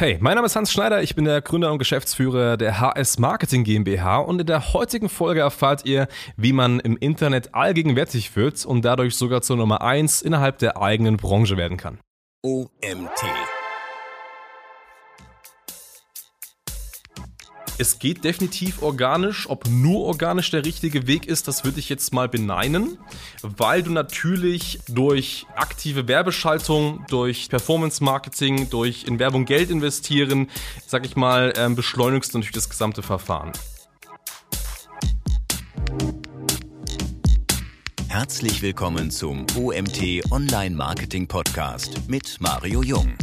Hey, mein Name ist Hans Schneider, ich bin der Gründer und Geschäftsführer der HS Marketing GmbH und in der heutigen Folge erfahrt ihr, wie man im Internet allgegenwärtig wird und dadurch sogar zur Nummer 1 innerhalb der eigenen Branche werden kann. OMT. Es geht definitiv organisch. Ob nur organisch der richtige Weg ist, das würde ich jetzt mal beneinen, weil du natürlich durch aktive Werbeschaltung, durch Performance Marketing, durch in Werbung Geld investieren, sag ich mal, ähm, beschleunigst du natürlich das gesamte Verfahren. Herzlich willkommen zum OMT Online Marketing Podcast mit Mario Jung.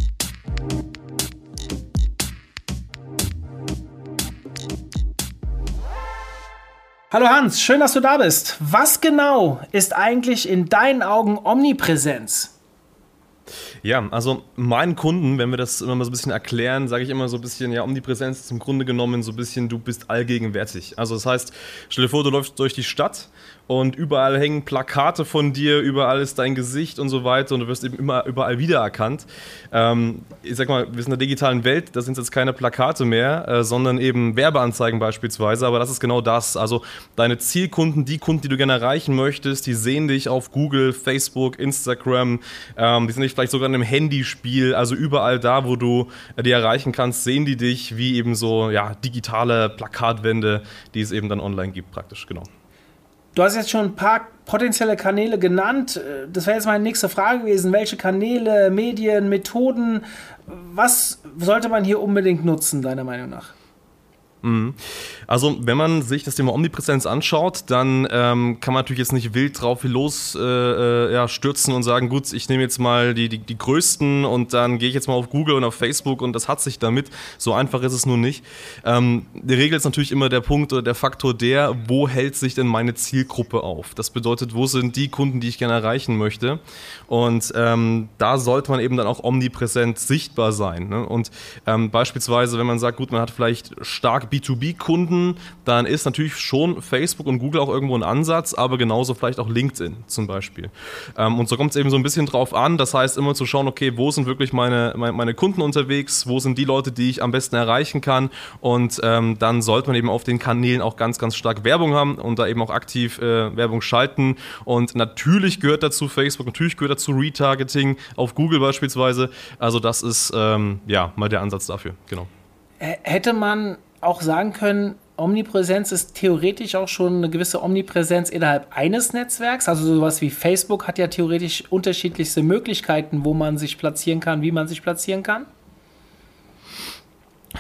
Hallo Hans, schön, dass du da bist. Was genau ist eigentlich in deinen Augen Omnipräsenz? Ja, also meinen Kunden, wenn wir das immer mal so ein bisschen erklären, sage ich immer so ein bisschen, ja, Omnipräsenz ist im Grunde genommen so ein bisschen, du bist allgegenwärtig. Also das heißt, stell dir vor, du läufst durch die Stadt und überall hängen Plakate von dir, überall ist dein Gesicht und so weiter und du wirst eben immer überall wiedererkannt. Ähm, ich sag mal, wir sind in der digitalen Welt, da sind jetzt keine Plakate mehr, äh, sondern eben Werbeanzeigen beispielsweise, aber das ist genau das. Also deine Zielkunden, die Kunden, die du gerne erreichen möchtest, die sehen dich auf Google, Facebook, Instagram, ähm, die sind dich vielleicht sogar in einem Handyspiel, also überall da, wo du äh, die erreichen kannst, sehen die dich wie eben so ja, digitale Plakatwände, die es eben dann online gibt praktisch, genau. Du hast jetzt schon ein paar potenzielle Kanäle genannt. Das wäre jetzt meine nächste Frage gewesen. Welche Kanäle, Medien, Methoden, was sollte man hier unbedingt nutzen, deiner Meinung nach? Mhm. Also, wenn man sich das Thema Omnipräsenz anschaut, dann ähm, kann man natürlich jetzt nicht wild drauf los äh, äh, ja, stürzen und sagen, gut, ich nehme jetzt mal die, die, die größten und dann gehe ich jetzt mal auf Google und auf Facebook und das hat sich damit. So einfach ist es nun nicht. Ähm, die Regel ist natürlich immer der Punkt oder der Faktor der, wo hält sich denn meine Zielgruppe auf? Das bedeutet, wo sind die Kunden, die ich gerne erreichen möchte? Und ähm, da sollte man eben dann auch omnipräsent sichtbar sein. Ne? Und ähm, beispielsweise, wenn man sagt, gut, man hat vielleicht stark B2B-Kunden, dann ist natürlich schon Facebook und Google auch irgendwo ein Ansatz, aber genauso vielleicht auch LinkedIn zum Beispiel. Ähm, und so kommt es eben so ein bisschen drauf an. Das heißt, immer zu schauen, okay, wo sind wirklich meine, meine, Kunden unterwegs, wo sind die Leute, die ich am besten erreichen kann. Und ähm, dann sollte man eben auf den Kanälen auch ganz, ganz stark Werbung haben und da eben auch aktiv äh, Werbung schalten. Und natürlich gehört dazu Facebook, natürlich gehört dazu Retargeting auf Google beispielsweise. Also das ist ähm, ja mal der Ansatz dafür, genau. Hätte man auch sagen können, Omnipräsenz ist theoretisch auch schon eine gewisse Omnipräsenz innerhalb eines Netzwerks. Also sowas wie Facebook hat ja theoretisch unterschiedlichste Möglichkeiten, wo man sich platzieren kann, wie man sich platzieren kann.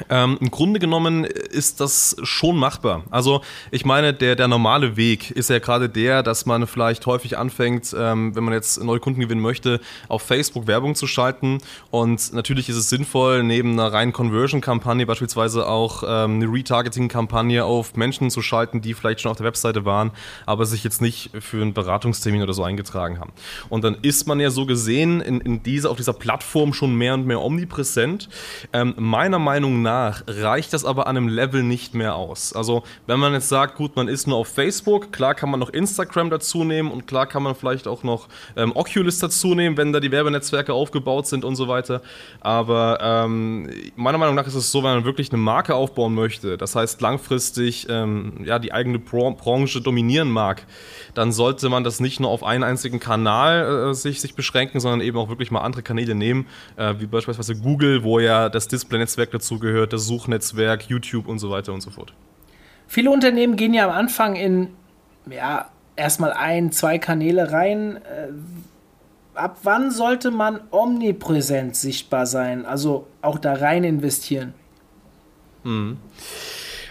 Ähm, Im Grunde genommen ist das schon machbar. Also ich meine, der, der normale Weg ist ja gerade der, dass man vielleicht häufig anfängt, ähm, wenn man jetzt neue Kunden gewinnen möchte, auf Facebook Werbung zu schalten. Und natürlich ist es sinnvoll, neben einer reinen Conversion-Kampagne beispielsweise auch ähm, eine Retargeting-Kampagne auf Menschen zu schalten, die vielleicht schon auf der Webseite waren, aber sich jetzt nicht für einen Beratungstermin oder so eingetragen haben. Und dann ist man ja so gesehen in, in dieser, auf dieser Plattform schon mehr und mehr omnipräsent. Ähm, meiner Meinung nach nach reicht das aber an einem Level nicht mehr aus. Also wenn man jetzt sagt, gut, man ist nur auf Facebook, klar kann man noch Instagram dazu nehmen und klar kann man vielleicht auch noch ähm, Oculus dazu nehmen, wenn da die Werbenetzwerke aufgebaut sind und so weiter. Aber ähm, meiner Meinung nach ist es so, wenn man wirklich eine Marke aufbauen möchte, das heißt langfristig ähm, ja, die eigene Branche dominieren mag, dann sollte man das nicht nur auf einen einzigen Kanal äh, sich, sich beschränken, sondern eben auch wirklich mal andere Kanäle nehmen, äh, wie beispielsweise Google, wo ja das Display-Netzwerk dazu gehört, das Suchnetzwerk, YouTube und so weiter und so fort. Viele Unternehmen gehen ja am Anfang in, ja, erstmal ein, zwei Kanäle rein. Äh, ab wann sollte man omnipräsent sichtbar sein? Also auch da rein investieren? Mhm.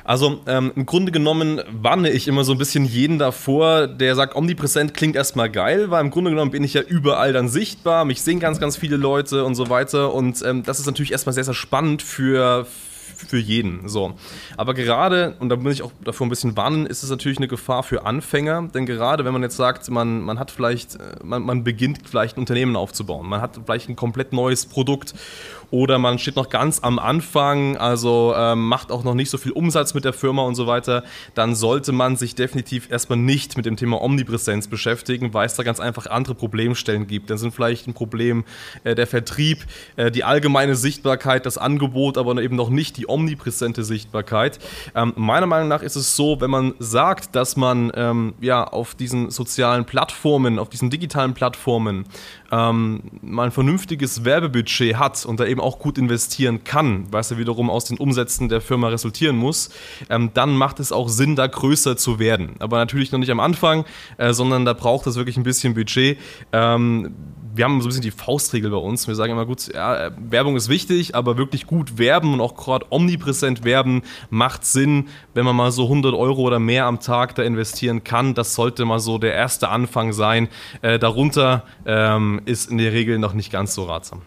Also ähm, im Grunde genommen warne ich immer so ein bisschen jeden davor, der sagt, omnipräsent klingt erstmal geil, weil im Grunde genommen bin ich ja überall dann sichtbar, mich sehen ganz, ganz viele Leute und so weiter. Und ähm, das ist natürlich erstmal sehr, sehr spannend für, für jeden. So. Aber gerade, und da muss ich auch davor ein bisschen warnen, ist es natürlich eine Gefahr für Anfänger. Denn gerade wenn man jetzt sagt, man, man hat vielleicht, äh, man, man beginnt vielleicht ein Unternehmen aufzubauen, man hat vielleicht ein komplett neues Produkt oder man steht noch ganz am Anfang, also ähm, macht auch noch nicht so viel Umsatz mit der Firma und so weiter, dann sollte man sich definitiv erstmal nicht mit dem Thema Omnipräsenz beschäftigen, weil es da ganz einfach andere Problemstellen gibt. Dann sind vielleicht ein Problem äh, der Vertrieb, äh, die allgemeine Sichtbarkeit, das Angebot, aber eben noch nicht die omnipräsente Sichtbarkeit. Ähm, meiner Meinung nach ist es so, wenn man sagt, dass man ähm, ja auf diesen sozialen Plattformen, auf diesen digitalen Plattformen ähm, mal ein vernünftiges Werbebudget hat und da eben auch gut investieren kann, was ja wiederum aus den Umsätzen der Firma resultieren muss, ähm, dann macht es auch Sinn, da größer zu werden. Aber natürlich noch nicht am Anfang, äh, sondern da braucht es wirklich ein bisschen Budget. Ähm, wir haben so ein bisschen die Faustregel bei uns. Wir sagen immer, gut, ja, Werbung ist wichtig, aber wirklich gut werben und auch gerade omnipräsent werben macht Sinn, wenn man mal so 100 Euro oder mehr am Tag da investieren kann. Das sollte mal so der erste Anfang sein. Äh, darunter ähm, ist in der Regel noch nicht ganz so ratsam.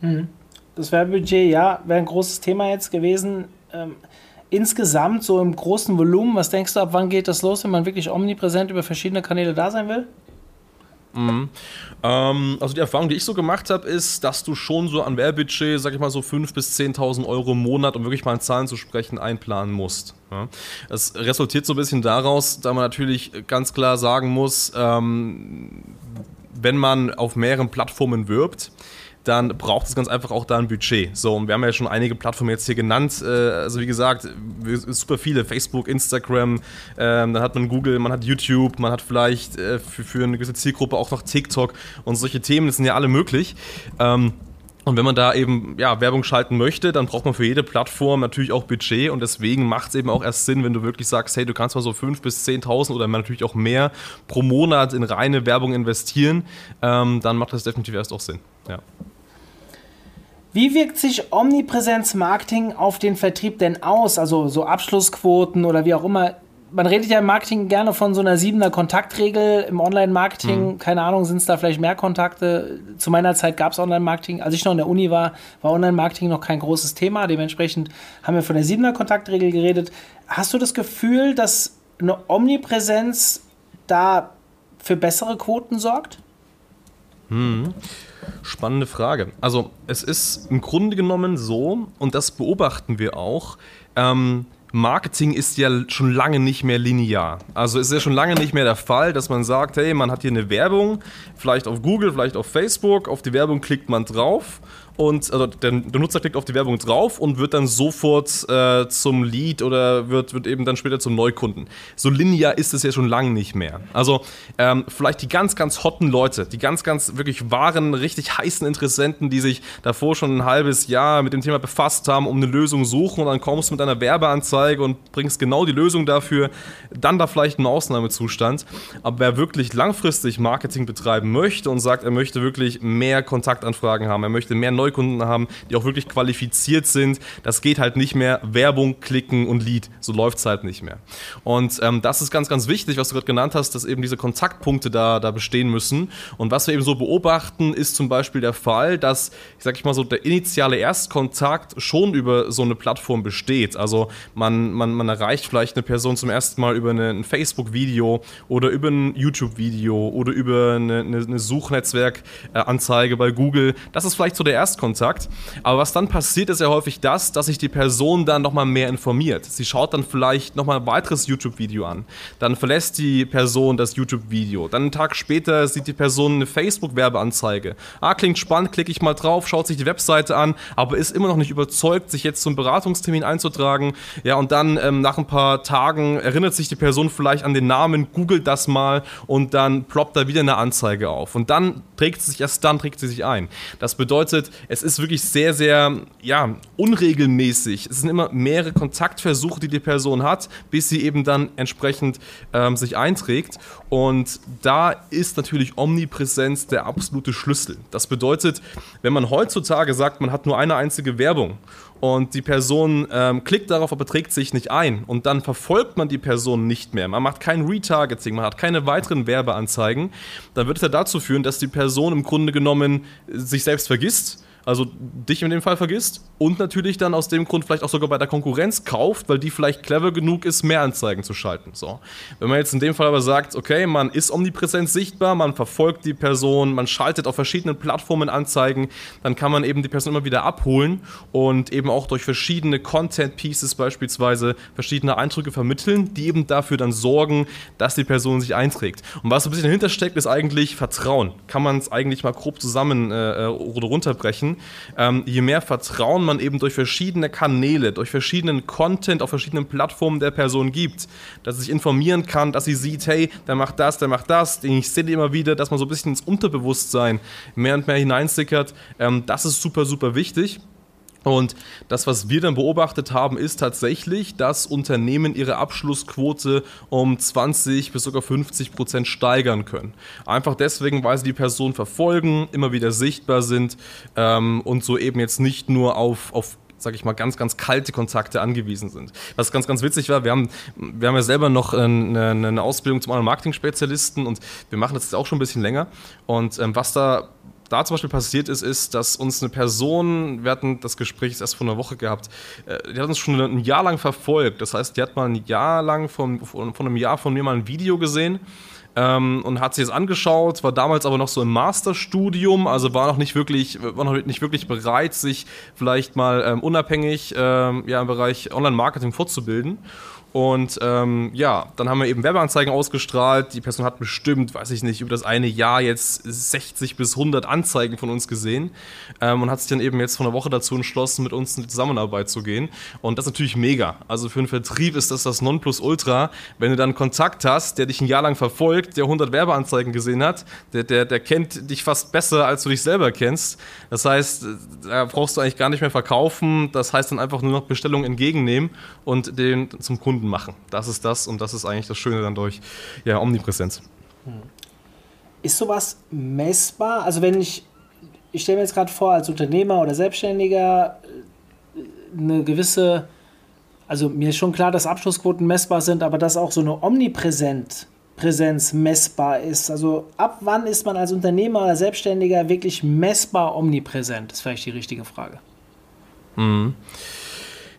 Hm. Das Werbebudget, ja, wäre ein großes Thema jetzt gewesen. Ähm, insgesamt so im großen Volumen, was denkst du, ab wann geht das los, wenn man wirklich omnipräsent über verschiedene Kanäle da sein will? Mhm. Ähm, also die Erfahrung, die ich so gemacht habe, ist, dass du schon so an Werbebudget, sag ich mal so 5.000 bis 10.000 Euro im Monat, um wirklich mal in Zahlen zu sprechen, einplanen musst. Ja. Das resultiert so ein bisschen daraus, da man natürlich ganz klar sagen muss, ähm, wenn man auf mehreren Plattformen wirbt, dann braucht es ganz einfach auch da ein Budget. So, und wir haben ja schon einige Plattformen jetzt hier genannt. Äh, also wie gesagt, super viele, Facebook, Instagram, ähm, dann hat man Google, man hat YouTube, man hat vielleicht äh, für, eine gewisse Zielgruppe auch noch TikTok und solche Themen, das sind ja alle möglich. Ähm, und wenn man da eben ja, Werbung schalten möchte, dann braucht man für jede Plattform natürlich auch Budget und deswegen macht es eben auch erst Sinn, wenn du wirklich sagst, hey, du kannst mal so 5.000 bis 10.000 oder natürlich auch mehr pro Monat in reine Werbung investieren, ähm, dann macht das definitiv erst auch Sinn. Ja. Wie wirkt sich Omnipräsenz-Marketing auf den Vertrieb denn aus? Also so Abschlussquoten oder wie auch immer. Man redet ja im Marketing gerne von so einer siebener Kontaktregel im Online-Marketing. Mhm. Keine Ahnung, sind es da vielleicht mehr Kontakte? Zu meiner Zeit gab es Online-Marketing. Als ich noch in der Uni war, war Online-Marketing noch kein großes Thema. Dementsprechend haben wir von der siebener Kontaktregel geredet. Hast du das Gefühl, dass eine Omnipräsenz da für bessere Quoten sorgt? Hm. Spannende Frage. Also es ist im Grunde genommen so, und das beobachten wir auch, ähm, Marketing ist ja schon lange nicht mehr linear. Also es ist ja schon lange nicht mehr der Fall, dass man sagt, hey, man hat hier eine Werbung, vielleicht auf Google, vielleicht auf Facebook, auf die Werbung klickt man drauf und also der, der, Nutzer klickt auf die Werbung drauf und wird dann sofort äh, zum Lead oder wird, wird eben dann später zum Neukunden. So linear ist es ja schon lange nicht mehr. Also ähm, vielleicht die ganz, ganz hotten Leute, die ganz, ganz wirklich wahren, richtig heißen Interessenten, die sich davor schon ein halbes Jahr mit dem Thema befasst haben, um eine Lösung suchen und dann kommst du mit einer Werbeanzeige und bringst genau die Lösung dafür, dann da vielleicht ein Ausnahmezustand. Aber wer wirklich langfristig Marketing betreiben möchte und sagt, er möchte wirklich mehr Kontaktanfragen haben, er möchte mehr Neukunden haben, die auch wirklich qualifiziert sind. Das geht halt nicht mehr. Werbung, klicken und Lead. So läuft es halt nicht mehr. Und ähm, das ist ganz, ganz wichtig, was du gerade genannt hast, dass eben diese Kontaktpunkte da, da bestehen müssen. Und was wir eben so beobachten, ist zum Beispiel der Fall, dass, ich sag ich mal so, der initiale Erstkontakt schon über so eine Plattform besteht. Also man, man, man erreicht vielleicht eine Person zum ersten Mal über eine, ein Facebook-Video oder über ein YouTube-Video oder über eine, eine, eine Suchnetzwerkanzeige bei Google. Das ist vielleicht so der erste Erstkontakt. Aber was dann passiert, ist ja häufig das, dass sich die Person dann nochmal mehr informiert. Sie schaut dann vielleicht nochmal ein weiteres YouTube-Video an. Dann verlässt die Person das YouTube-Video. Dann einen Tag später sieht die Person eine Facebook-Werbeanzeige. Ah, klingt spannend, klicke ich mal drauf, schaut sich die Webseite an, aber ist immer noch nicht überzeugt, sich jetzt zum Beratungstermin einzutragen. Ja, und dann ähm, nach ein paar Tagen erinnert sich die Person vielleicht an den Namen, googelt das mal und dann ploppt da wieder eine Anzeige auf. Und dann trägt sie sich, erst dann trägt sie sich ein. Das bedeutet, es ist wirklich sehr, sehr ja, unregelmäßig. Es sind immer mehrere Kontaktversuche, die die Person hat, bis sie eben dann entsprechend ähm, sich einträgt. Und da ist natürlich Omnipräsenz der absolute Schlüssel. Das bedeutet, wenn man heutzutage sagt, man hat nur eine einzige Werbung und die Person ähm, klickt darauf, aber trägt sich nicht ein und dann verfolgt man die Person nicht mehr. Man macht kein Retargeting, man hat keine weiteren Werbeanzeigen. Dann wird es ja dazu führen, dass die Person im Grunde genommen sich selbst vergisst also dich in dem Fall vergisst und natürlich dann aus dem Grund vielleicht auch sogar bei der Konkurrenz kauft, weil die vielleicht clever genug ist, mehr Anzeigen zu schalten. So. Wenn man jetzt in dem Fall aber sagt, okay, man ist omnipräsent sichtbar, man verfolgt die Person, man schaltet auf verschiedenen Plattformen Anzeigen, dann kann man eben die Person immer wieder abholen und eben auch durch verschiedene Content Pieces beispielsweise verschiedene Eindrücke vermitteln, die eben dafür dann sorgen, dass die Person sich einträgt. Und was so ein bisschen dahinter steckt, ist eigentlich Vertrauen. Kann man es eigentlich mal grob zusammen äh, oder runterbrechen. Ähm, je mehr Vertrauen man eben durch verschiedene Kanäle, durch verschiedenen Content auf verschiedenen Plattformen der Person gibt, dass sie sich informieren kann, dass sie sieht, hey, der macht das, der macht das, ich sehe immer wieder, dass man so ein bisschen ins Unterbewusstsein mehr und mehr hineinsickert, ähm, das ist super, super wichtig. Und das, was wir dann beobachtet haben, ist tatsächlich, dass Unternehmen ihre Abschlussquote um 20 bis sogar 50 Prozent steigern können. Einfach deswegen, weil sie die Person verfolgen, immer wieder sichtbar sind ähm, und so eben jetzt nicht nur auf, auf sag ich mal, ganz, ganz kalte Kontakte angewiesen sind. Was ganz, ganz witzig war, wir haben, wir haben ja selber noch eine, eine Ausbildung zum Online-Marketing-Spezialisten und wir machen das jetzt auch schon ein bisschen länger. Und ähm, was da da zum Beispiel passiert ist, ist, dass uns eine Person, wir hatten das Gespräch erst vor einer Woche gehabt, äh, die hat uns schon ein Jahr lang verfolgt. Das heißt, die hat mal ein Jahr lang von, von, einem Jahr von mir mal ein Video gesehen. Ähm, und hat sich das angeschaut, war damals aber noch so im Masterstudium, also war noch nicht wirklich, war noch nicht wirklich bereit, sich vielleicht mal ähm, unabhängig ähm, ja, im Bereich Online-Marketing fortzubilden. Und ähm, ja, dann haben wir eben Werbeanzeigen ausgestrahlt. Die Person hat bestimmt, weiß ich nicht, über das eine Jahr jetzt 60 bis 100 Anzeigen von uns gesehen ähm, und hat sich dann eben jetzt von der Woche dazu entschlossen, mit uns in die Zusammenarbeit zu gehen. Und das ist natürlich mega. Also für einen Vertrieb ist das das Nonplusultra, wenn du dann Kontakt hast, der dich ein Jahr lang verfolgt, der 100 Werbeanzeigen gesehen hat, der, der, der kennt dich fast besser, als du dich selber kennst. Das heißt, da brauchst du eigentlich gar nicht mehr verkaufen. Das heißt dann einfach nur noch Bestellungen entgegennehmen und den zum Kunden Kunden machen. Das ist das und das ist eigentlich das Schöne dann durch ja, Omnipräsenz. Ist sowas messbar? Also wenn ich, ich stelle mir jetzt gerade vor, als Unternehmer oder Selbstständiger äh, eine gewisse, also mir ist schon klar, dass Abschlussquoten messbar sind, aber dass auch so eine Omnipräsenz Präsenz messbar ist. Also ab wann ist man als Unternehmer oder Selbstständiger wirklich messbar omnipräsent? Das ist vielleicht die richtige Frage. Mhm.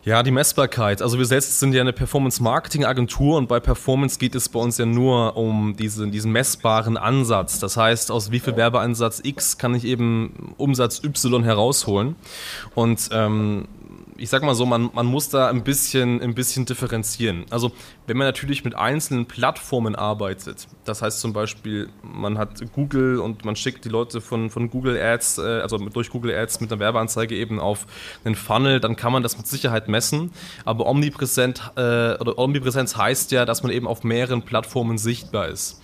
Ja, die Messbarkeit. Also wir selbst sind ja eine Performance-Marketing-Agentur und bei Performance geht es bei uns ja nur um diese, diesen messbaren Ansatz. Das heißt, aus wie viel Werbeeinsatz X kann ich eben Umsatz Y herausholen. Und ähm, ich sag mal so, man, man muss da ein bisschen, ein bisschen differenzieren. Also, wenn man natürlich mit einzelnen Plattformen arbeitet, das heißt zum Beispiel, man hat Google und man schickt die Leute von, von Google Ads, äh, also durch Google Ads mit einer Werbeanzeige eben auf einen Funnel, dann kann man das mit Sicherheit messen. Aber omnipräsent, äh, oder Omnipräsenz heißt ja, dass man eben auf mehreren Plattformen sichtbar ist.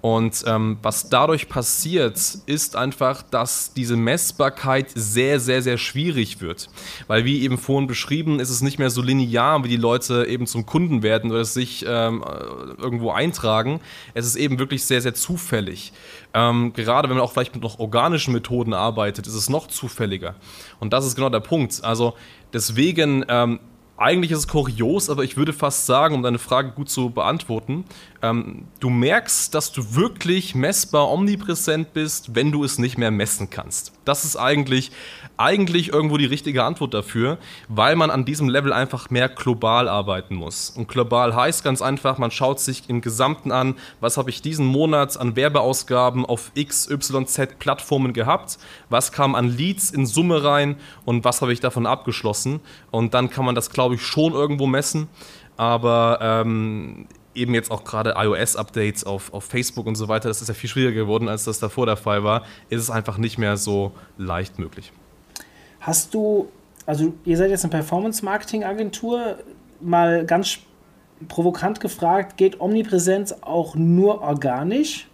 Und ähm, was dadurch passiert, ist einfach, dass diese Messbarkeit sehr, sehr, sehr schwierig wird. Weil wie eben vorhin beschrieben, ist es nicht mehr so linear, wie die Leute eben zum Kunden werden oder sich ähm, äh, irgendwo eintragen. Es ist eben wirklich sehr, sehr zufällig. Ähm, gerade wenn man auch vielleicht mit noch organischen Methoden arbeitet, ist es noch zufälliger. Und das ist genau der Punkt. Also deswegen ähm, eigentlich ist es kurios, aber ich würde fast sagen, um deine Frage gut zu beantworten, ähm, du merkst, dass du wirklich messbar omnipräsent bist, wenn du es nicht mehr messen kannst. Das ist eigentlich, eigentlich irgendwo die richtige Antwort dafür, weil man an diesem Level einfach mehr global arbeiten muss. Und global heißt ganz einfach, man schaut sich im Gesamten an, was habe ich diesen Monat an Werbeausgaben auf XYZ Plattformen gehabt, was kam an Leads in Summe rein und was habe ich davon abgeschlossen. Und dann kann man das, glaube ich, schon irgendwo messen. Aber ähm, eben jetzt auch gerade iOS-Updates auf, auf Facebook und so weiter, das ist ja viel schwieriger geworden, als das davor der Fall war, ist es einfach nicht mehr so leicht möglich. Hast du, also ihr seid jetzt eine Performance-Marketing-Agentur, mal ganz provokant gefragt, geht Omnipräsenz auch nur organisch?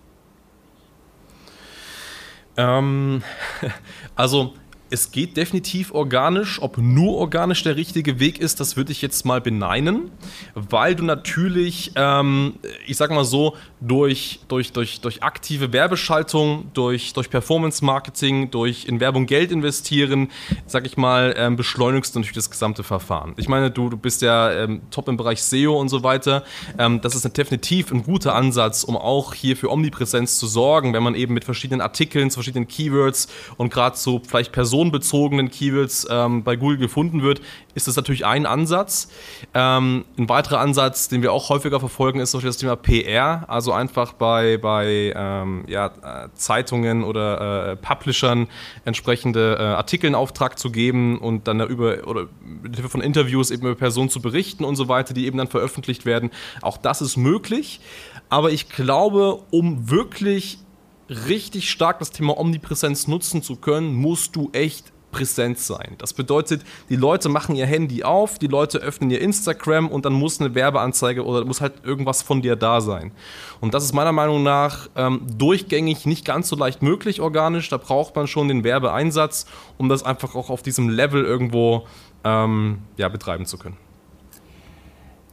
Ähm, also es geht definitiv organisch. Ob nur organisch der richtige Weg ist, das würde ich jetzt mal beneinen, weil du natürlich, ähm, ich sag mal so, durch, durch, durch, durch aktive Werbeschaltung, durch, durch Performance-Marketing, durch in Werbung Geld investieren, sag ich mal, ähm, beschleunigst du natürlich das gesamte Verfahren. Ich meine, du, du bist ja ähm, top im Bereich SEO und so weiter. Ähm, das ist definitiv ein guter Ansatz, um auch hier für Omnipräsenz zu sorgen, wenn man eben mit verschiedenen Artikeln, verschiedenen Keywords und gerade so vielleicht Personen personenbezogenen Keywords ähm, bei Google gefunden wird, ist das natürlich ein Ansatz. Ähm, ein weiterer Ansatz, den wir auch häufiger verfolgen, ist das Thema PR, also einfach bei, bei ähm, ja, äh, Zeitungen oder äh, Publishern entsprechende äh, Artikel in Auftrag zu geben und dann darüber oder mit Hilfe von Interviews eben über Personen zu berichten und so weiter, die eben dann veröffentlicht werden. Auch das ist möglich. Aber ich glaube, um wirklich richtig stark das Thema Omnipräsenz nutzen zu können, musst du echt präsent sein. Das bedeutet, die Leute machen ihr Handy auf, die Leute öffnen ihr Instagram und dann muss eine Werbeanzeige oder muss halt irgendwas von dir da sein. Und das ist meiner Meinung nach ähm, durchgängig nicht ganz so leicht möglich organisch. Da braucht man schon den Werbeeinsatz, um das einfach auch auf diesem Level irgendwo ähm, ja, betreiben zu können.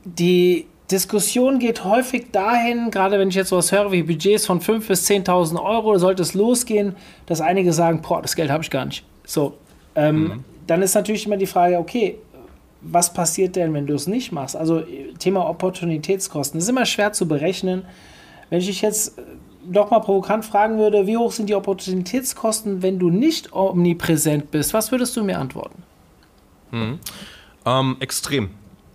Die Diskussion geht häufig dahin, gerade wenn ich jetzt sowas höre wie Budgets von 5.000 bis 10.000 Euro, sollte es losgehen, dass einige sagen, boah, das Geld habe ich gar nicht. So, ähm, mhm. dann ist natürlich immer die Frage, okay, was passiert denn, wenn du es nicht machst? Also Thema Opportunitätskosten, das ist immer schwer zu berechnen. Wenn ich dich jetzt doch mal provokant fragen würde, wie hoch sind die Opportunitätskosten, wenn du nicht omnipräsent bist, was würdest du mir antworten? Mhm. Ähm, extrem.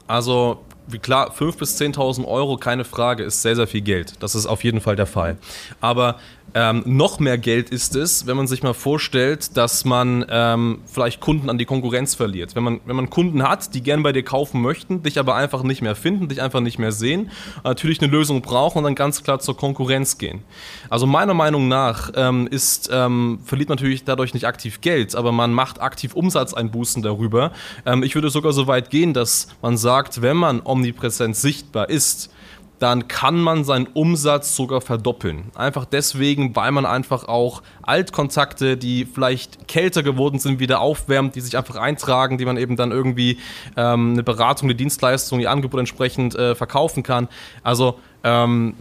Also klar, 5.000 bis 10.000 Euro, keine Frage, ist sehr, sehr viel Geld. Das ist auf jeden Fall der Fall. Aber ähm, noch mehr Geld ist es, wenn man sich mal vorstellt, dass man ähm, vielleicht Kunden an die Konkurrenz verliert. Wenn man, wenn man Kunden hat, die gern bei dir kaufen möchten, dich aber einfach nicht mehr finden, dich einfach nicht mehr sehen, natürlich eine Lösung brauchen und dann ganz klar zur Konkurrenz gehen. Also meiner Meinung nach ähm, ist, ähm, verliert man natürlich dadurch nicht aktiv Geld, aber man macht aktiv Umsatzeinbußen darüber. Ähm, ich würde sogar so weit gehen, dass man sagt, wenn man omnipräsent sichtbar ist, dann kann man seinen Umsatz sogar verdoppeln. Einfach deswegen, weil man einfach auch Altkontakte, die vielleicht kälter geworden sind, wieder aufwärmt, die sich einfach eintragen, die man eben dann irgendwie ähm, eine Beratung, eine Dienstleistung, die Angebot entsprechend äh, verkaufen kann. Also ähm,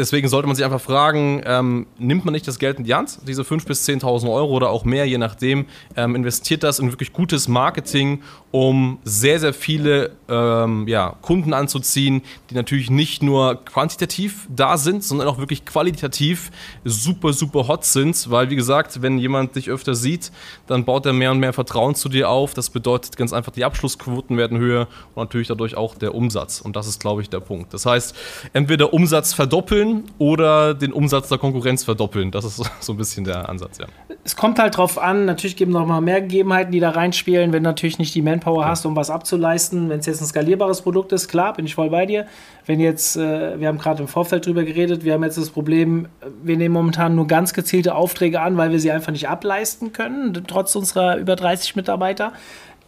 deswegen sollte man sich einfach fragen, ähm, nimmt man nicht das Geld in die Hand, diese 5.000 bis 10.000 Euro oder auch mehr, je nachdem, ähm, investiert das in wirklich gutes Marketing, um sehr, sehr viele ähm, ja, Kunden anzuziehen, die natürlich nicht nur quantitativ da sind, sondern auch wirklich qualitativ super, super hot sind, weil wie gesagt, wenn jemand dich öfter sieht, dann baut er mehr und mehr Vertrauen zu dir auf. Das bedeutet ganz einfach, die Abschlussquoten werden höher und natürlich dadurch auch der Umsatz. Und das ist, glaube ich, der Punkt. Das heißt, entweder Umsatz verdoppeln oder den Umsatz der Konkurrenz verdoppeln. Das ist so ein bisschen der Ansatz, ja. Es kommt halt drauf an, natürlich geben noch mal mehr Gegebenheiten, die da reinspielen, wenn natürlich nicht die Manpower hast, um was abzuleisten. Wenn es jetzt ein skalierbares Produkt ist, klar, bin ich voll bei dir. Wenn jetzt, äh, wir haben gerade im Vorfeld drüber geredet, wir haben jetzt das Problem, wir nehmen momentan nur ganz gezielte Aufträge an, weil wir sie einfach nicht ableisten können, trotz unserer über 30 Mitarbeiter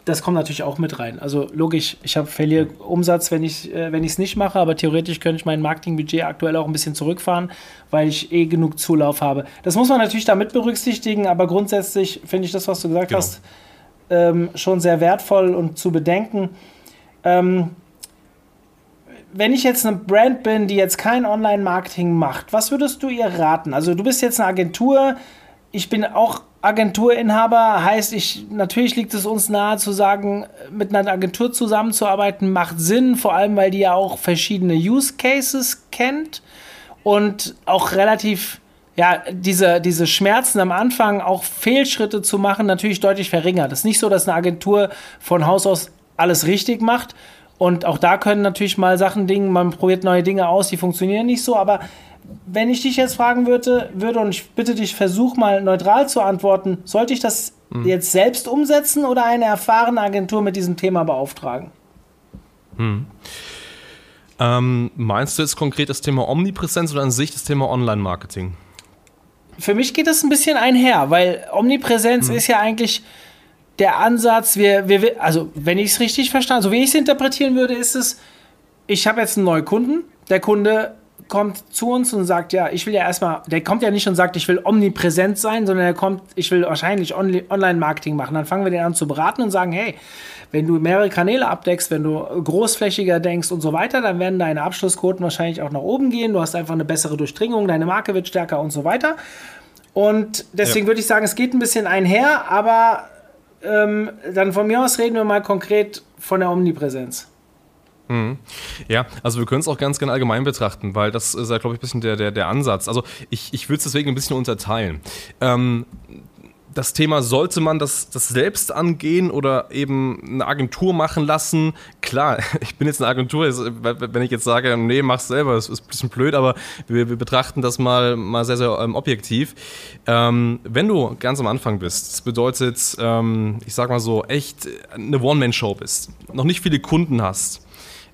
das kommt natürlich auch mit rein. Also logisch, ich habe verliere Umsatz, wenn ich äh, wenn ich es nicht mache, aber theoretisch könnte ich mein Marketingbudget aktuell auch ein bisschen zurückfahren, weil ich eh genug Zulauf habe. Das muss man natürlich damit berücksichtigen, aber grundsätzlich finde ich das, was du gesagt genau. hast, ähm, schon sehr wertvoll und zu bedenken. Ähm, wenn ich jetzt eine Brand bin, die jetzt kein Online-Marketing macht, was würdest du ihr raten? Also du bist jetzt eine Agentur, ich bin auch Agenturinhaber, heißt ich, natürlich liegt es uns nahe zu sagen, mit einer Agentur zusammenzuarbeiten macht Sinn, vor allem weil die ja auch verschiedene Use Cases kennt und auch relativ ja, diese, diese Schmerzen am Anfang auch Fehlschritte zu machen, natürlich deutlich verringert. Es ist nicht so, dass eine Agentur von Haus aus alles richtig macht. Und auch da können natürlich mal Sachen Dinge, man probiert neue Dinge aus, die funktionieren nicht so, aber wenn ich dich jetzt fragen würde, würde und ich bitte dich, versuch mal neutral zu antworten, sollte ich das hm. jetzt selbst umsetzen oder eine erfahrene Agentur mit diesem Thema beauftragen? Hm. Ähm, meinst du jetzt konkret das Thema Omnipräsenz oder an sich das Thema Online-Marketing? für mich geht das ein bisschen einher, weil Omnipräsenz hm. ist ja eigentlich der Ansatz, wir, wir, also wenn ich es richtig verstanden, so wie ich es interpretieren würde, ist es, ich habe jetzt einen neuen Kunden, der Kunde kommt zu uns und sagt, ja, ich will ja erstmal, der kommt ja nicht und sagt, ich will omnipräsent sein, sondern er kommt, ich will wahrscheinlich Online-Marketing machen. Dann fangen wir den an zu beraten und sagen, hey, wenn du mehrere Kanäle abdeckst, wenn du großflächiger denkst und so weiter, dann werden deine Abschlussquoten wahrscheinlich auch nach oben gehen. Du hast einfach eine bessere Durchdringung, deine Marke wird stärker und so weiter. Und deswegen ja. würde ich sagen, es geht ein bisschen einher, aber ähm, dann von mir aus reden wir mal konkret von der Omnipräsenz. Mhm. Ja, also wir können es auch ganz, ganz allgemein betrachten, weil das ist ja, glaube ich, ein bisschen der, der, der Ansatz. Also ich, ich würde es deswegen ein bisschen unterteilen. Ähm, das Thema, sollte man das, das selbst angehen oder eben eine Agentur machen lassen? Klar, ich bin jetzt eine Agentur, wenn ich jetzt sage, nee, mach's selber, das ist ein bisschen blöd, aber wir, wir betrachten das mal, mal sehr, sehr ähm, objektiv. Ähm, wenn du ganz am Anfang bist, das bedeutet, ähm, ich sag mal so, echt eine One-Man-Show bist, noch nicht viele Kunden hast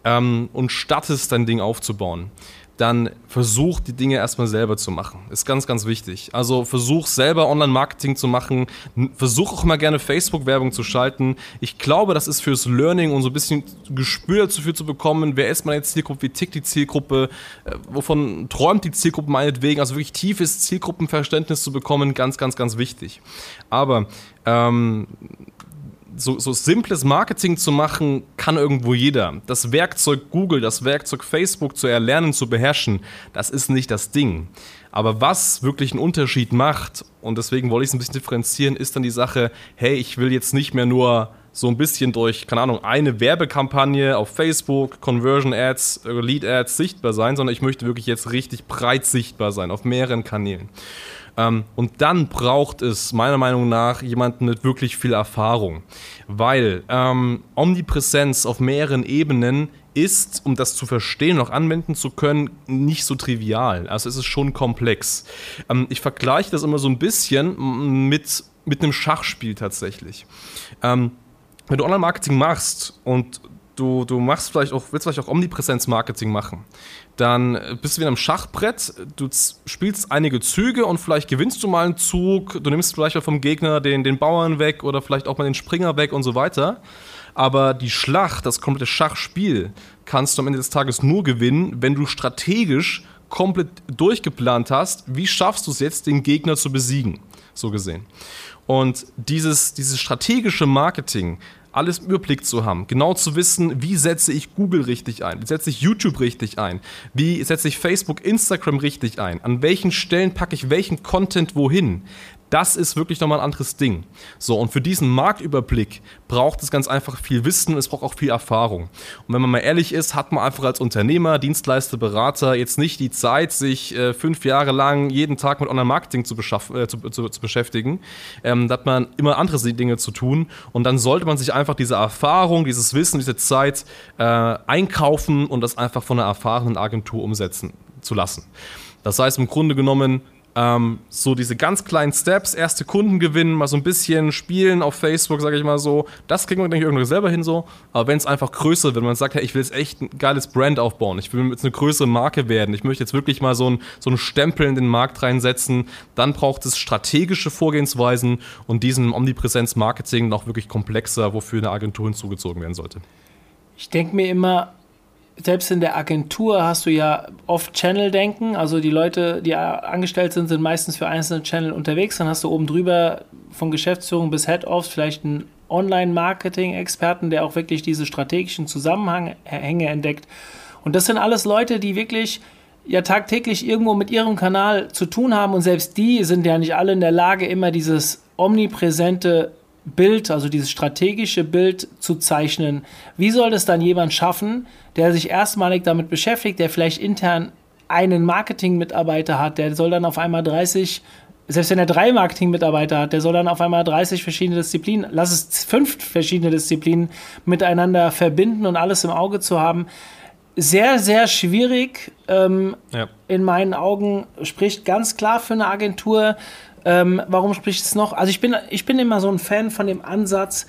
ähm, und stattest, dein Ding aufzubauen, dann versuch die Dinge erstmal selber zu machen. Ist ganz, ganz wichtig. Also versuch selber Online-Marketing zu machen. Versuch auch mal gerne Facebook-Werbung zu schalten. Ich glaube, das ist fürs Learning und so ein bisschen Gespür dafür zu bekommen, wer ist meine Zielgruppe, wie tickt die Zielgruppe, äh, wovon träumt die Zielgruppe meinetwegen. Also wirklich tiefes Zielgruppenverständnis zu bekommen, ganz, ganz, ganz wichtig. Aber ähm, so, so simples Marketing zu machen, kann irgendwo jeder. Das Werkzeug Google, das Werkzeug Facebook zu erlernen, zu beherrschen, das ist nicht das Ding. Aber was wirklich einen Unterschied macht, und deswegen wollte ich es ein bisschen differenzieren, ist dann die Sache, hey, ich will jetzt nicht mehr nur so ein bisschen durch, keine Ahnung, eine Werbekampagne auf Facebook, Conversion Ads, Lead Ads sichtbar sein, sondern ich möchte wirklich jetzt richtig breit sichtbar sein auf mehreren Kanälen. Ähm, und dann braucht es meiner Meinung nach jemanden mit wirklich viel Erfahrung, weil ähm, Omnipräsenz auf mehreren Ebenen ist, um das zu verstehen und auch anwenden zu können, nicht so trivial. Also es ist schon komplex. Ähm, ich vergleiche das immer so ein bisschen mit, mit einem Schachspiel tatsächlich. Ähm, wenn du Online-Marketing machst und du, du machst vielleicht auch, willst vielleicht auch Omnipräsenz-Marketing machen, dann bist du wieder am Schachbrett, du spielst einige Züge und vielleicht gewinnst du mal einen Zug, du nimmst vielleicht auch vom Gegner den, den Bauern weg oder vielleicht auch mal den Springer weg und so weiter. Aber die Schlacht, das komplette Schachspiel, kannst du am Ende des Tages nur gewinnen, wenn du strategisch komplett durchgeplant hast, wie schaffst du es jetzt, den Gegner zu besiegen, so gesehen. Und dieses, dieses strategische Marketing, alles im Überblick zu haben, genau zu wissen, wie setze ich Google richtig ein, wie setze ich YouTube richtig ein, wie setze ich Facebook, Instagram richtig ein, an welchen Stellen packe ich welchen Content wohin. Das ist wirklich nochmal ein anderes Ding. So, und für diesen Marktüberblick braucht es ganz einfach viel Wissen, es braucht auch viel Erfahrung. Und wenn man mal ehrlich ist, hat man einfach als Unternehmer, Dienstleister, Berater jetzt nicht die Zeit, sich äh, fünf Jahre lang jeden Tag mit Online-Marketing zu, äh, zu, zu, zu, beschäftigen. Ähm, da hat man immer andere Dinge zu tun. Und dann sollte man sich einfach diese Erfahrung, dieses Wissen, diese Zeit äh, einkaufen und das einfach von einer erfahrenen Agentur umsetzen zu lassen. Das heißt im Grunde genommen, ähm, so diese ganz kleinen Steps, erste Kunden gewinnen, mal so ein bisschen spielen auf Facebook, sage ich mal so, das kriegen wir, denke ich, irgendwie selber hin so. Aber wenn es einfach größer wird, man sagt, hey, ich will jetzt echt ein geiles Brand aufbauen, ich will jetzt eine größere Marke werden, ich möchte jetzt wirklich mal so ein, so ein Stempel in den Markt reinsetzen, dann braucht es strategische Vorgehensweisen und diesen Omnipräsenz-Marketing noch wirklich komplexer, wofür eine Agentur hinzugezogen werden sollte. Ich denke mir immer, selbst in der Agentur hast du ja oft Channel-Denken. Also die Leute, die angestellt sind, sind meistens für einzelne Channel unterwegs. Dann hast du oben drüber von Geschäftsführung bis Head-Offs vielleicht einen Online-Marketing-Experten, der auch wirklich diese strategischen Zusammenhänge entdeckt. Und das sind alles Leute, die wirklich ja tagtäglich irgendwo mit ihrem Kanal zu tun haben. Und selbst die sind ja nicht alle in der Lage, immer dieses omnipräsente Bild, also dieses strategische Bild zu zeichnen. Wie soll das dann jemand schaffen, der sich erstmalig damit beschäftigt, der vielleicht intern einen Marketing-Mitarbeiter hat, der soll dann auf einmal 30, selbst wenn er drei Marketing-Mitarbeiter hat, der soll dann auf einmal 30 verschiedene Disziplinen, lass es fünf verschiedene Disziplinen miteinander verbinden und alles im Auge zu haben. Sehr, sehr schwierig. Ähm, ja. In meinen Augen spricht ganz klar für eine Agentur, ähm, warum spricht es noch? Also ich bin, ich bin immer so ein Fan von dem Ansatz,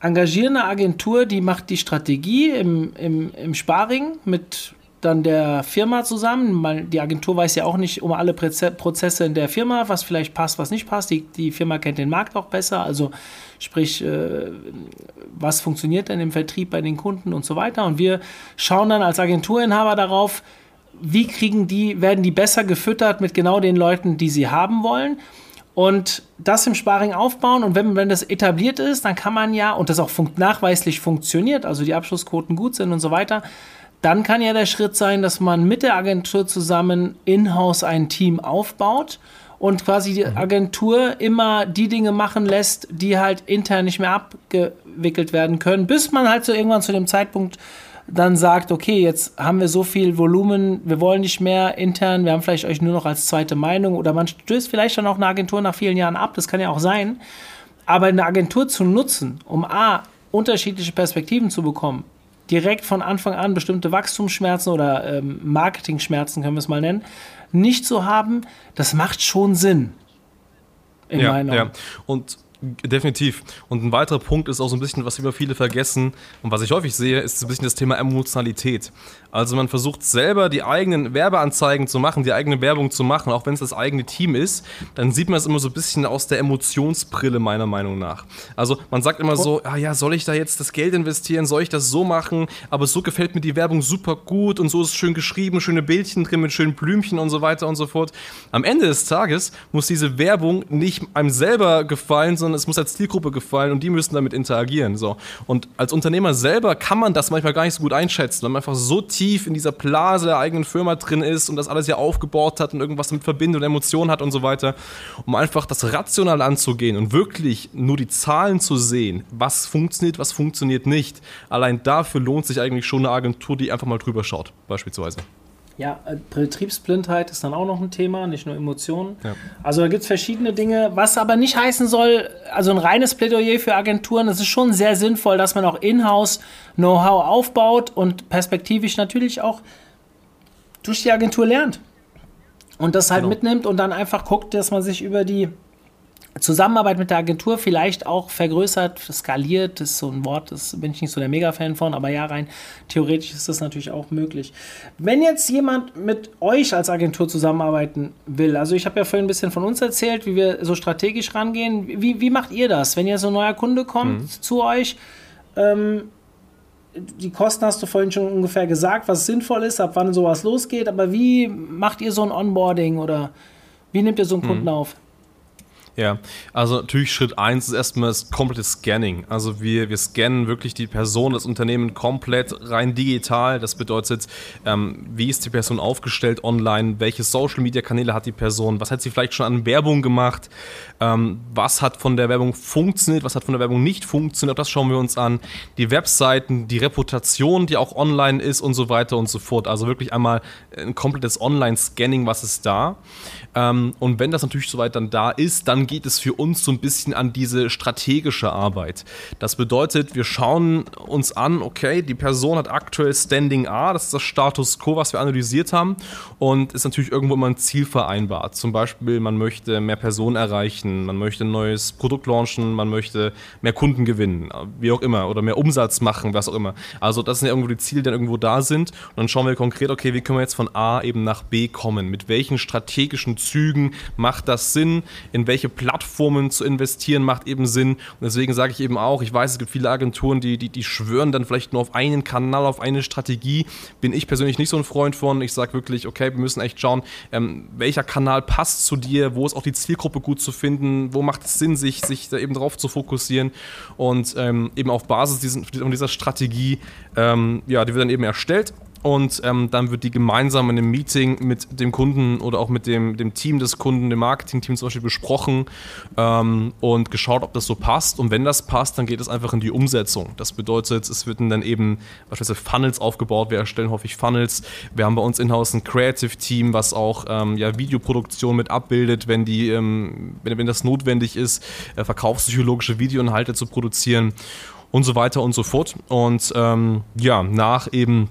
engagiere eine Agentur, die macht die Strategie im, im, im Sparring mit dann der Firma zusammen. Die Agentur weiß ja auch nicht um alle Prozesse in der Firma, was vielleicht passt, was nicht passt. Die, die Firma kennt den Markt auch besser, also sprich, äh, was funktioniert denn im Vertrieb bei den Kunden und so weiter. Und wir schauen dann als Agenturinhaber darauf, wie kriegen die, werden die besser gefüttert mit genau den Leuten, die sie haben wollen. Und das im Sparring aufbauen und wenn, wenn das etabliert ist, dann kann man ja, und das auch fun nachweislich funktioniert, also die Abschlussquoten gut sind und so weiter, dann kann ja der Schritt sein, dass man mit der Agentur zusammen in-house ein Team aufbaut und quasi die mhm. Agentur immer die Dinge machen lässt, die halt intern nicht mehr abgewickelt werden können, bis man halt so irgendwann zu dem Zeitpunkt dann sagt, okay, jetzt haben wir so viel Volumen, wir wollen nicht mehr intern, wir haben vielleicht euch nur noch als zweite Meinung oder man stößt vielleicht dann auch eine Agentur nach vielen Jahren ab, das kann ja auch sein. Aber eine Agentur zu nutzen, um A, unterschiedliche Perspektiven zu bekommen, direkt von Anfang an bestimmte Wachstumsschmerzen oder ähm, Marketing-Schmerzen, können wir es mal nennen, nicht zu haben, das macht schon Sinn. In ja, meiner ja. Und Definitiv. Und ein weiterer Punkt ist auch so ein bisschen, was immer viele vergessen und was ich häufig sehe, ist so ein bisschen das Thema Emotionalität. Also man versucht selber die eigenen Werbeanzeigen zu machen, die eigene Werbung zu machen, auch wenn es das eigene Team ist, dann sieht man es immer so ein bisschen aus der Emotionsbrille meiner Meinung nach. Also man sagt immer so, ah ja, soll ich da jetzt das Geld investieren, soll ich das so machen, aber so gefällt mir die Werbung super gut und so ist es schön geschrieben, schöne Bildchen drin mit schönen Blümchen und so weiter und so fort. Am Ende des Tages muss diese Werbung nicht einem selber gefallen, sondern es muss als Zielgruppe gefallen und die müssen damit interagieren. So. Und als Unternehmer selber kann man das manchmal gar nicht so gut einschätzen, weil man einfach so tief in dieser Blase der eigenen Firma drin ist und das alles ja aufgebaut hat und irgendwas damit verbindet und Emotionen hat und so weiter, um einfach das rational anzugehen und wirklich nur die Zahlen zu sehen, was funktioniert, was funktioniert nicht. Allein dafür lohnt sich eigentlich schon eine Agentur, die einfach mal drüber schaut, beispielsweise. Ja, äh, Betriebsblindheit ist dann auch noch ein Thema, nicht nur Emotionen. Ja. Also da gibt es verschiedene Dinge, was aber nicht heißen soll, also ein reines Plädoyer für Agenturen, es ist schon sehr sinnvoll, dass man auch in-house Know-how aufbaut und perspektivisch natürlich auch durch die Agentur lernt. Und das halt genau. mitnimmt und dann einfach guckt, dass man sich über die Zusammenarbeit mit der Agentur vielleicht auch vergrößert, skaliert, ist so ein Wort, das bin ich nicht so der Mega-Fan von, aber ja, rein theoretisch ist das natürlich auch möglich. Wenn jetzt jemand mit euch als Agentur zusammenarbeiten will, also ich habe ja vorhin ein bisschen von uns erzählt, wie wir so strategisch rangehen, wie, wie macht ihr das, wenn ihr so ein neuer Kunde kommt mhm. zu euch? Ähm, die Kosten hast du vorhin schon ungefähr gesagt, was sinnvoll ist, ab wann sowas losgeht, aber wie macht ihr so ein Onboarding oder wie nehmt ihr so einen Kunden mhm. auf? Ja, also natürlich Schritt 1 ist erstmal das komplette Scanning. Also wir, wir scannen wirklich die Person, das Unternehmen komplett rein digital. Das bedeutet, ähm, wie ist die Person aufgestellt online, welche Social-Media-Kanäle hat die Person, was hat sie vielleicht schon an Werbung gemacht, ähm, was hat von der Werbung funktioniert, was hat von der Werbung nicht funktioniert, das schauen wir uns an. Die Webseiten, die Reputation, die auch online ist und so weiter und so fort. Also wirklich einmal ein komplettes Online-Scanning, was ist da. Ähm, und wenn das natürlich soweit dann da ist, dann geht es für uns so ein bisschen an diese strategische Arbeit. Das bedeutet, wir schauen uns an, okay, die Person hat aktuell Standing A, das ist das Status Quo, was wir analysiert haben, und ist natürlich irgendwo immer ein Ziel vereinbart. Zum Beispiel, man möchte mehr Personen erreichen, man möchte ein neues Produkt launchen, man möchte mehr Kunden gewinnen, wie auch immer, oder mehr Umsatz machen, was auch immer. Also, das sind ja irgendwo die Ziele, die dann irgendwo da sind. Und dann schauen wir konkret, okay, wie können wir jetzt von A eben nach B kommen? Mit welchen strategischen Zügen macht das Sinn? In welche Plattformen zu investieren macht eben Sinn. Und deswegen sage ich eben auch, ich weiß, es gibt viele Agenturen, die, die, die schwören dann vielleicht nur auf einen Kanal, auf eine Strategie. Bin ich persönlich nicht so ein Freund von. Ich sage wirklich, okay, wir müssen echt schauen, ähm, welcher Kanal passt zu dir, wo ist auch die Zielgruppe gut zu finden, wo macht es Sinn, sich, sich da eben drauf zu fokussieren. Und ähm, eben auf Basis diesen, dieser Strategie, ähm, ja, die wird dann eben erstellt und ähm, dann wird die gemeinsam in einem Meeting mit dem Kunden oder auch mit dem, dem Team des Kunden, dem Marketing-Team zum Beispiel besprochen ähm, und geschaut, ob das so passt. Und wenn das passt, dann geht es einfach in die Umsetzung. Das bedeutet, es werden dann eben beispielsweise Funnels aufgebaut. Wir erstellen häufig Funnels. Wir haben bei uns in-house ein Creative-Team, was auch ähm, ja, Videoproduktion mit abbildet, wenn, die, ähm, wenn, wenn das notwendig ist, äh, verkaufspsychologische Videoinhalte zu produzieren und so weiter und so fort. Und ähm, ja, nach eben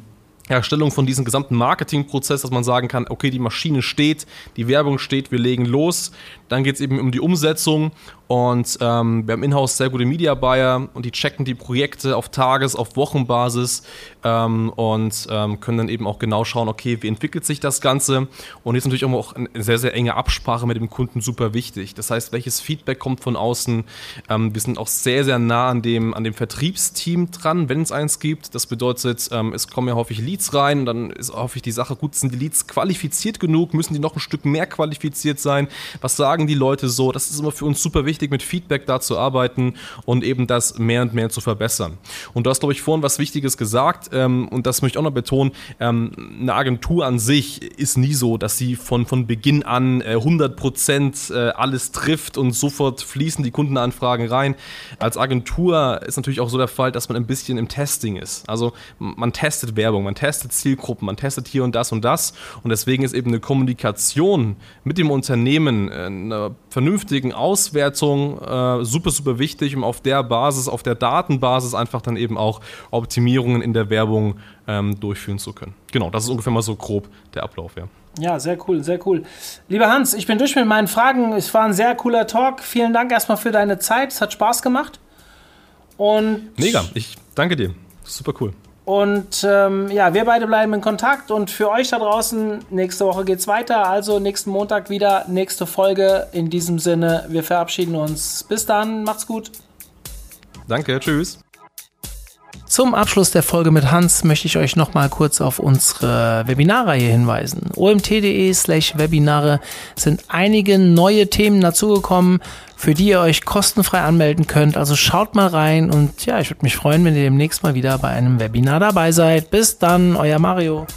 Erstellung von diesem gesamten Marketingprozess, dass man sagen kann, okay, die Maschine steht, die Werbung steht, wir legen los. Dann geht es eben um die Umsetzung und ähm, wir haben in-house sehr gute Media Buyer und die checken die Projekte auf Tages-, auf Wochenbasis ähm, und ähm, können dann eben auch genau schauen, okay, wie entwickelt sich das Ganze. Und jetzt natürlich auch eine sehr, sehr enge Absprache mit dem Kunden super wichtig. Das heißt, welches Feedback kommt von außen. Ähm, wir sind auch sehr, sehr nah an dem, an dem Vertriebsteam dran, wenn es eins gibt. Das bedeutet, ähm, es kommen ja häufig Leads Leads rein, dann ist häufig die Sache, gut, sind die Leads qualifiziert genug, müssen die noch ein Stück mehr qualifiziert sein, was sagen die Leute so, das ist immer für uns super wichtig, mit Feedback da zu arbeiten und eben das mehr und mehr zu verbessern. Und du hast, glaube ich, vorhin was Wichtiges gesagt ähm, und das möchte ich auch noch betonen, ähm, eine Agentur an sich ist nie so, dass sie von, von Beginn an äh, 100% äh, alles trifft und sofort fließen die Kundenanfragen rein. Als Agentur ist natürlich auch so der Fall, dass man ein bisschen im Testing ist. Also man testet Werbung, man testet Zielgruppen, man testet hier und das und das und deswegen ist eben eine Kommunikation mit dem Unternehmen, äh, einer vernünftigen Auswertung äh, super, super wichtig, um auf der Basis, auf der Datenbasis einfach dann eben auch Optimierungen in der Werbung ähm, durchführen zu können. Genau, das ist ungefähr mal so grob der Ablauf, ja. Ja, sehr cool, sehr cool. Lieber Hans, ich bin durch mit meinen Fragen. Es war ein sehr cooler Talk. Vielen Dank erstmal für deine Zeit. Es hat Spaß gemacht. Und Mega, ich danke dir. Super cool. Und ähm, ja, wir beide bleiben in Kontakt und für euch da draußen, nächste Woche geht's weiter. Also nächsten Montag wieder, nächste Folge. In diesem Sinne, wir verabschieden uns. Bis dann, macht's gut. Danke, tschüss. Zum Abschluss der Folge mit Hans möchte ich euch noch mal kurz auf unsere Webinarreihe hinweisen. omt.de slash Webinare sind einige neue Themen dazugekommen, für die ihr euch kostenfrei anmelden könnt. Also schaut mal rein und ja, ich würde mich freuen, wenn ihr demnächst mal wieder bei einem Webinar dabei seid. Bis dann, euer Mario.